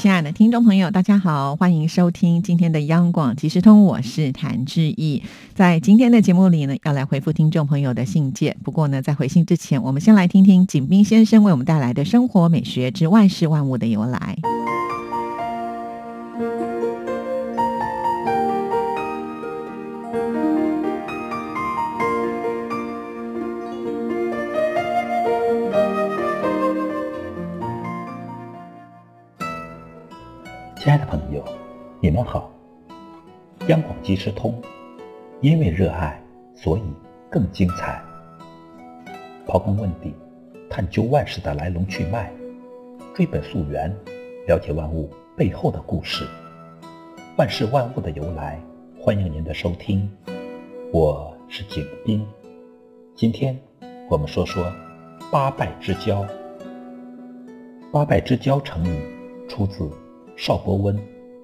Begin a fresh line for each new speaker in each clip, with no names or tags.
亲爱的听众朋友，大家好，欢迎收听今天的央广即时通，我是谭志毅。在今天的节目里呢，要来回复听众朋友的信件。不过呢，在回信之前，我们先来听听景斌先生为我们带来的生活美学之万事万物的由来。
你们好。央广即时通，因为热爱，所以更精彩。刨根问底，探究万事的来龙去脉，追本溯源，了解万物背后的故事。万事万物的由来，欢迎您的收听。我是景斌。今天我们说说八拜之交。八拜之交成语出自。邵伯温《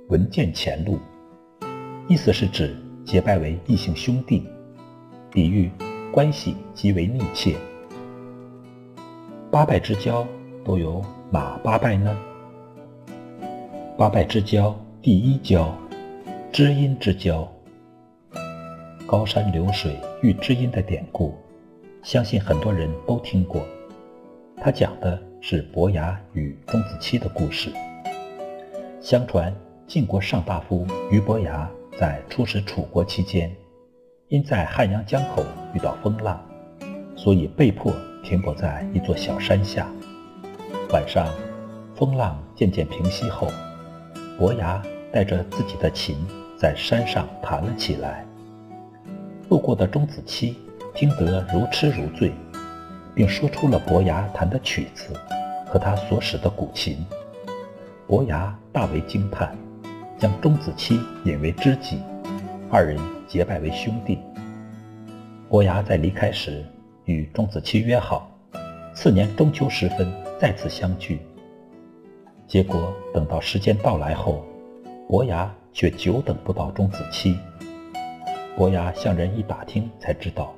文见前路》，意思是指结拜为异姓兄弟，比喻关系极为密切。八拜之交都有哪八拜呢？八拜之交，第一交，知音之交。高山流水遇知音的典故，相信很多人都听过。它讲的是伯牙与钟子期的故事。相传晋国上大夫俞伯牙在出使楚国期间，因在汉阳江口遇到风浪，所以被迫停泊在一座小山下。晚上，风浪渐渐平息后，伯牙带着自己的琴在山上弹了起来。路过的钟子期听得如痴如醉，并说出了伯牙弹的曲子和他所使的古琴。伯牙大为惊叹，将钟子期引为知己，二人结拜为兄弟。伯牙在离开时与钟子期约好，次年中秋时分再次相聚。结果等到时间到来后，伯牙却久等不到钟子期。伯牙向人一打听，才知道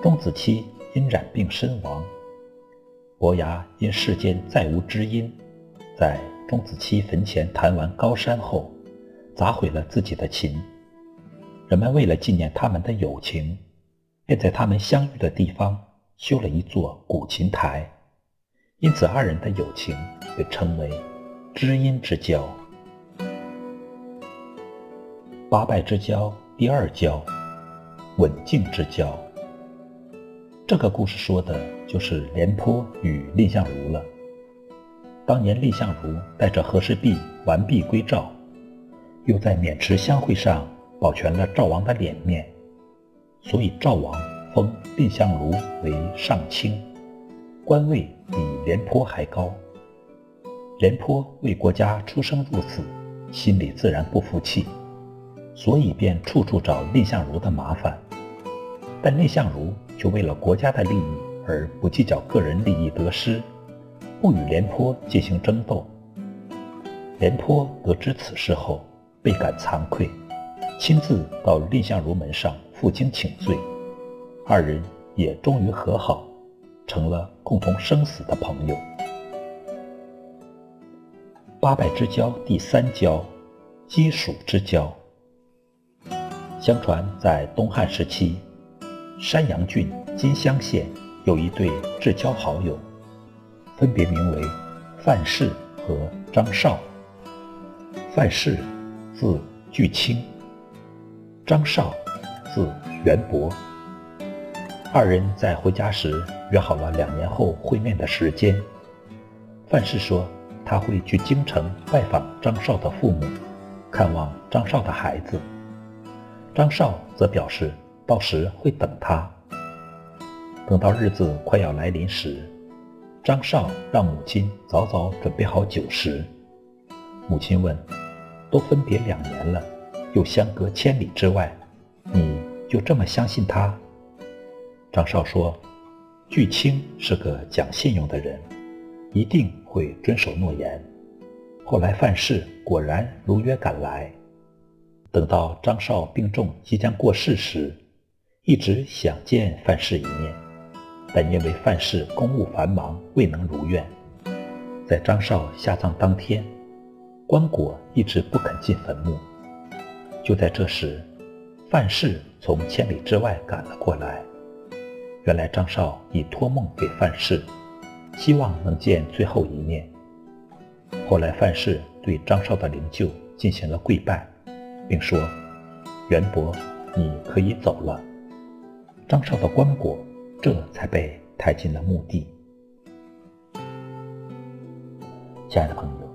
钟子期因染病身亡。伯牙因世间再无知音，在。钟子期坟前弹完《高山》后，砸毁了自己的琴。人们为了纪念他们的友情，便在他们相遇的地方修了一座古琴台，因此二人的友情被称为知音之交。八拜之交，第二交，稳静之交。这个故事说的就是廉颇与蔺相如了。当年蔺相如带着和氏璧完璧归赵，又在渑池相会上保全了赵王的脸面，所以赵王封蔺相如为上卿，官位比廉颇还高。廉颇为国家出生入死，心里自然不服气，所以便处处找蔺相如的麻烦。但蔺相如却为了国家的利益而不计较个人利益得失。不与廉颇进行争斗。廉颇得知此事后，倍感惭愧，亲自到蔺相如门上负荆请罪，二人也终于和好，成了共同生死的朋友。八拜之交第三交，鸡黍之交。相传在东汉时期，山阳郡金乡县有一对至交好友。分别名为范氏和张绍。范氏字巨卿，张绍字元伯。二人在回家时约好了两年后会面的时间。范氏说他会去京城拜访张绍的父母，看望张绍的孩子。张绍则表示到时会等他。等到日子快要来临时。张绍让母亲早早准备好酒食。母亲问：“都分别两年了，又相隔千里之外，你就这么相信他？”张绍说：“巨卿是个讲信用的人，一定会遵守诺言。后来范氏果然如约赶来。等到张绍病重即将过世时，一直想见范氏一面，但因为范氏公务繁忙，未能如愿。在张绍下葬当天，关果一直不肯进坟墓。就在这时，范氏从千里之外赶了过来。原来张绍已托梦给范氏，希望能见最后一面。后来范氏对张绍的灵柩进行了跪拜。并说：“元伯，你可以走了。”张绍的棺椁这才被抬进了墓地。亲爱的朋友，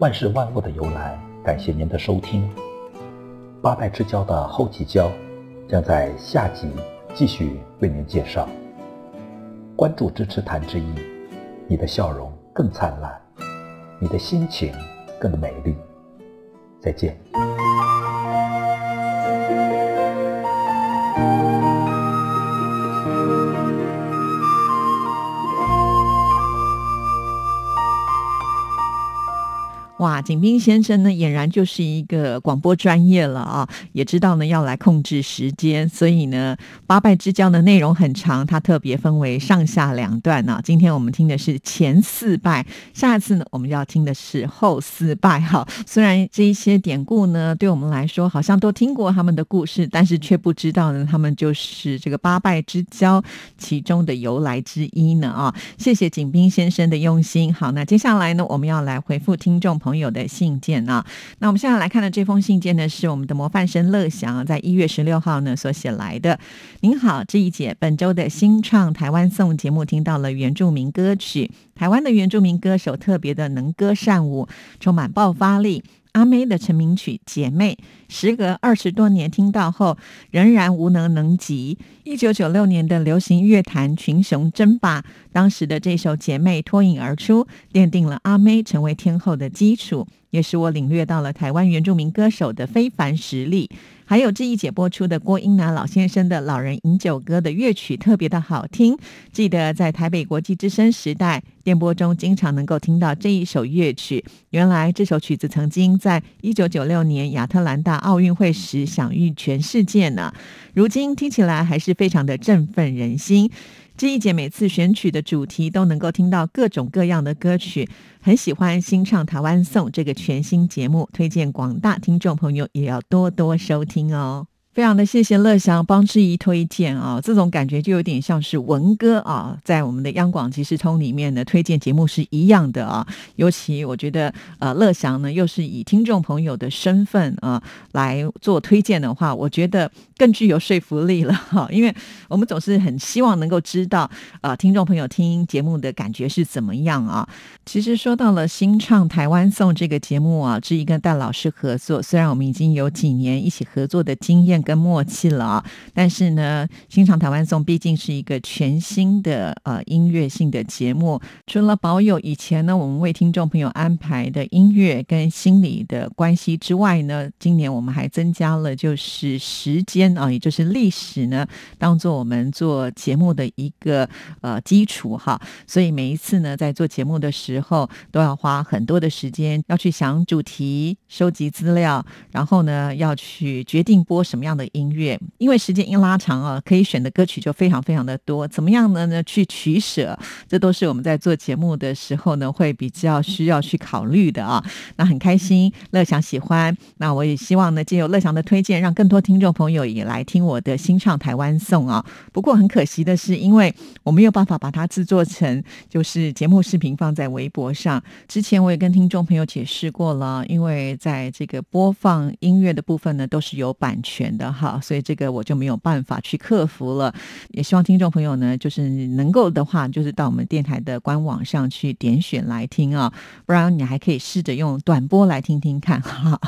万事万物的由来，感谢您的收听。八拜之交的后几交将在下集继续为您介绍。关注支持谭之意，你的笑容更灿烂，你的心情更美丽。再见。
哇，景斌先生呢，俨然就是一个广播专业了啊！也知道呢要来控制时间，所以呢，八拜之交的内容很长，它特别分为上下两段呢。今天我们听的是前四拜，下一次呢，我们要听的是后四拜。哈，虽然这一些典故呢，对我们来说好像都听过他们的故事，但是却不知道呢，他们就是这个八拜之交其中的由来之一呢。啊，谢谢景斌先生的用心。好，那接下来呢，我们要来回复听众朋朋友的信件啊，那我们现在来看的这封信件呢，是我们的模范生乐祥在一月十六号呢所写来的。您好，这一节本周的新创台湾颂节目听到了原住民歌曲，台湾的原住民歌手特别的能歌善舞，充满爆发力。阿妹的成名曲《姐妹》，时隔二十多年听到后，仍然无能能及。一九九六年的流行乐坛群雄争霸，当时的这首《姐妹》脱颖而出，奠定了阿妹成为天后的基础，也使我领略到了台湾原住民歌手的非凡实力。还有这一节播出的郭英男老先生的老人饮酒歌的乐曲特别的好听，记得在台北国际之声时代电波中经常能够听到这一首乐曲。原来这首曲子曾经在一九九六年亚特兰大奥运会时享誉全世界呢，如今听起来还是非常的振奋人心。这一姐每次选曲的主题都能够听到各种各样的歌曲，很喜欢新唱台湾颂这个全新节目，推荐广大听众朋友也要多多收听哦。非常的谢谢乐祥帮志怡推荐啊，这种感觉就有点像是文哥啊，在我们的央广即时通里面的推荐节目是一样的啊。尤其我觉得呃，乐祥呢又是以听众朋友的身份啊来做推荐的话，我觉得更具有说服力了哈。因为我们总是很希望能够知道啊，听众朋友听节目的感觉是怎么样啊。其实说到了新唱台湾颂这个节目啊，志怡跟戴老师合作，虽然我们已经有几年一起合作的经验。跟默契了啊！但是呢，新唱台湾颂毕竟是一个全新的呃音乐性的节目，除了保有以前呢我们为听众朋友安排的音乐跟心理的关系之外呢，今年我们还增加了就是时间啊，也就是历史呢，当做我们做节目的一个呃基础哈。所以每一次呢，在做节目的时候，都要花很多的时间要去想主题、收集资料，然后呢要去决定播什么样。的音乐，因为时间一拉长啊，可以选的歌曲就非常非常的多。怎么样呢？呢去取舍，这都是我们在做节目的时候呢，会比较需要去考虑的啊。那很开心，乐祥喜欢。那我也希望呢，借由乐祥的推荐，让更多听众朋友也来听我的新唱台湾颂啊。不过很可惜的是，因为我没有办法把它制作成就是节目视频放在微博上。之前我也跟听众朋友解释过了，因为在这个播放音乐的部分呢，都是有版权的。好，所以这个我就没有办法去克服了。也希望听众朋友呢，就是能够的话，就是到我们电台的官网上去点选来听啊，不然你还可以试着用短波来听听看，哈，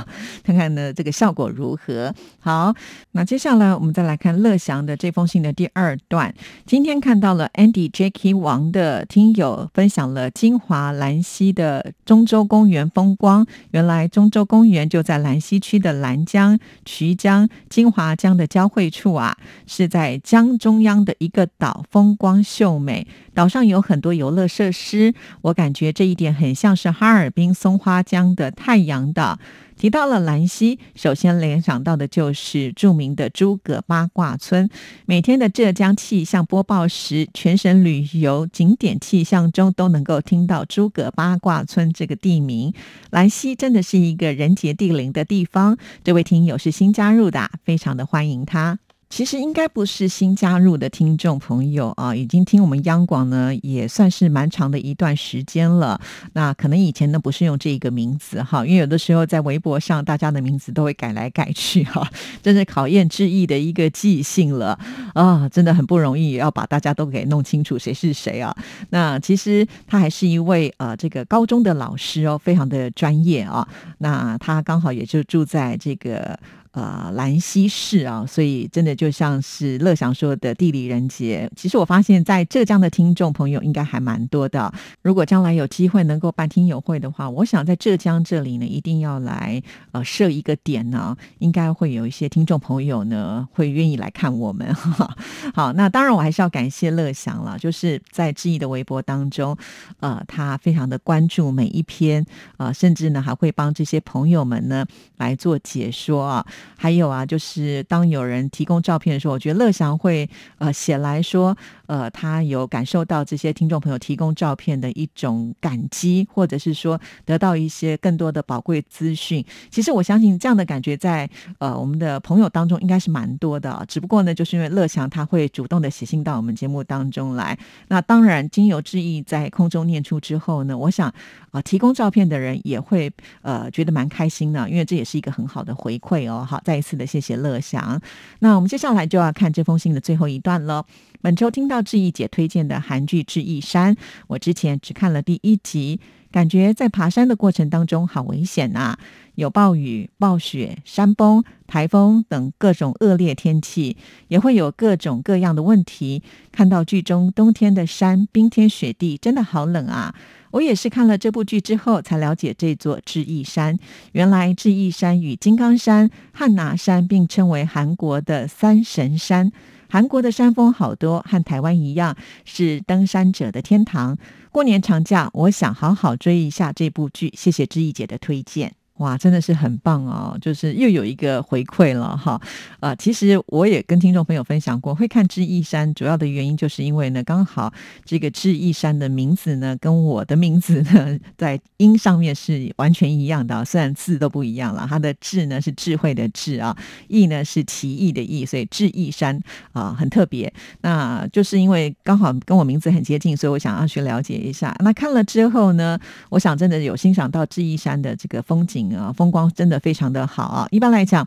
看看呢这个效果如何。好，那接下来我们再来看乐祥的这封信的第二段。今天看到了 Andy Jackie 王的听友分享了金华兰溪的中州公园风光，原来中州公园就在兰溪区的兰江、渠江。金华江的交汇处啊，是在江中央的一个岛，风光秀美，岛上有很多游乐设施，我感觉这一点很像是哈尔滨松花江的太阳岛。提到了兰溪，首先联想到的就是著名的诸葛八卦村。每天的浙江气象播报时，全省旅游景点气象中都能够听到诸葛八卦村这个地名。兰溪真的是一个人杰地灵的地方。这位听友是新加入的，非常的欢迎他。其实应该不是新加入的听众朋友啊，已经听我们央广呢，也算是蛮长的一段时间了。那可能以前呢不是用这个名字哈，因为有的时候在微博上大家的名字都会改来改去哈，真是考验志毅的一个记性了啊，真的很不容易，要把大家都给弄清楚谁是谁啊。那其实他还是一位呃这个高中的老师哦，非常的专业啊。那他刚好也就住在这个。呃，兰溪市啊，所以真的就像是乐祥说的地理人杰。其实我发现，在浙江的听众朋友应该还蛮多的。如果将来有机会能够办听友会的话，我想在浙江这里呢，一定要来呃设一个点呢，应该会有一些听众朋友呢会愿意来看我们。好，那当然我还是要感谢乐祥了，就是在志毅的微博当中，呃，他非常的关注每一篇啊，甚至呢还会帮这些朋友们呢来做解说啊。还有啊，就是当有人提供照片的时候，我觉得乐祥会呃写来说，呃，他有感受到这些听众朋友提供照片的一种感激，或者是说得到一些更多的宝贵资讯。其实我相信这样的感觉在呃我们的朋友当中应该是蛮多的，只不过呢，就是因为乐祥他会主动的写信到我们节目当中来。那当然，经由之意在空中念出之后呢，我想啊，提供照片的人也会呃觉得蛮开心的，因为这也是一个很好的回馈哦。好，再一次的谢谢乐祥。那我们接下来就要看这封信的最后一段了。本周听到志毅姐推荐的韩剧《志毅山》，我之前只看了第一集，感觉在爬山的过程当中好危险啊！有暴雨、暴雪、山崩、台风等各种恶劣天气，也会有各种各样的问题。看到剧中冬天的山冰天雪地，真的好冷啊！我也是看了这部剧之后，才了解这座智异山。原来智异山与金刚山、汉拿山并称为韩国的三神山。韩国的山峰好多，和台湾一样，是登山者的天堂。过年长假，我想好好追一下这部剧。谢谢志毅姐的推荐。哇，真的是很棒哦！就是又有一个回馈了哈。啊，其实我也跟听众朋友分享过，会看智异山主要的原因，就是因为呢，刚好这个智异山的名字呢，跟我的名字呢，在音上面是完全一样的，虽然字都不一样了。它的智呢是智慧的智啊，异呢是奇异的异，所以智异山啊很特别。那就是因为刚好跟我名字很接近，所以我想要去了解一下。那看了之后呢，我想真的有欣赏到智异山的这个风景。啊，风光真的非常的好啊！一般来讲，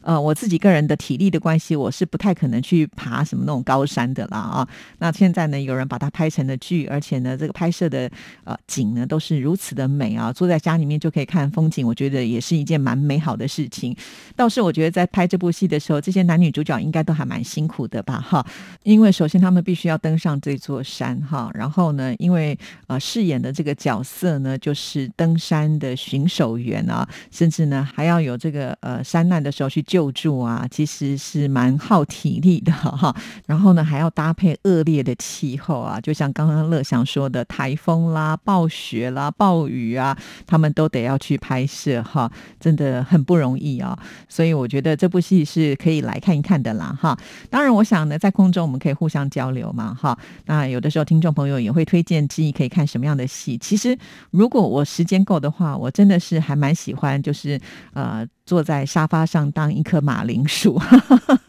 呃，我自己个人的体力的关系，我是不太可能去爬什么那种高山的啦啊。那现在呢，有人把它拍成了剧，而且呢，这个拍摄的呃景呢都是如此的美啊，坐在家里面就可以看风景，我觉得也是一件蛮美好的事情。倒是我觉得在拍这部戏的时候，这些男女主角应该都还蛮辛苦的吧哈，因为首先他们必须要登上这座山哈，然后呢，因为呃饰演的这个角色呢就是登山的巡守员啊。甚至呢，还要有这个呃山难的时候去救助啊，其实是蛮耗体力的哈。然后呢，还要搭配恶劣的气候啊，就像刚刚乐祥说的，台风啦、暴雪啦、暴雨啊，他们都得要去拍摄哈，真的很不容易啊。所以我觉得这部戏是可以来看一看的啦哈。当然，我想呢，在空中我们可以互相交流嘛哈。那有的时候听众朋友也会推荐之意可以看什么样的戏。其实如果我时间够的话，我真的是还蛮喜。喜欢就是呃。坐在沙发上当一棵马铃薯，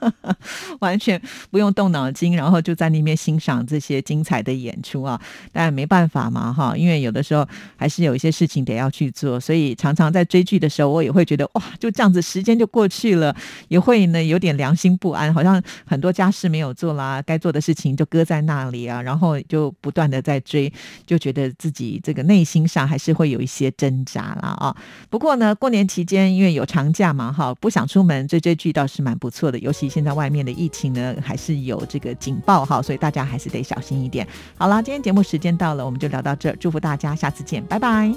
完全不用动脑筋，然后就在那边欣赏这些精彩的演出啊！但没办法嘛，哈，因为有的时候还是有一些事情得要去做，所以常常在追剧的时候，我也会觉得哇，就这样子时间就过去了，也会呢有点良心不安，好像很多家事没有做啦，该做的事情就搁在那里啊，然后就不断的在追，就觉得自己这个内心上还是会有一些挣扎啦啊。不过呢，过年期间因为有长长假嘛，哈，不想出门追追剧倒是蛮不错的。尤其现在外面的疫情呢，还是有这个警报哈，所以大家还是得小心一点。好了，今天节目时间到了，我们就聊到这儿，祝福大家，下次见，拜拜。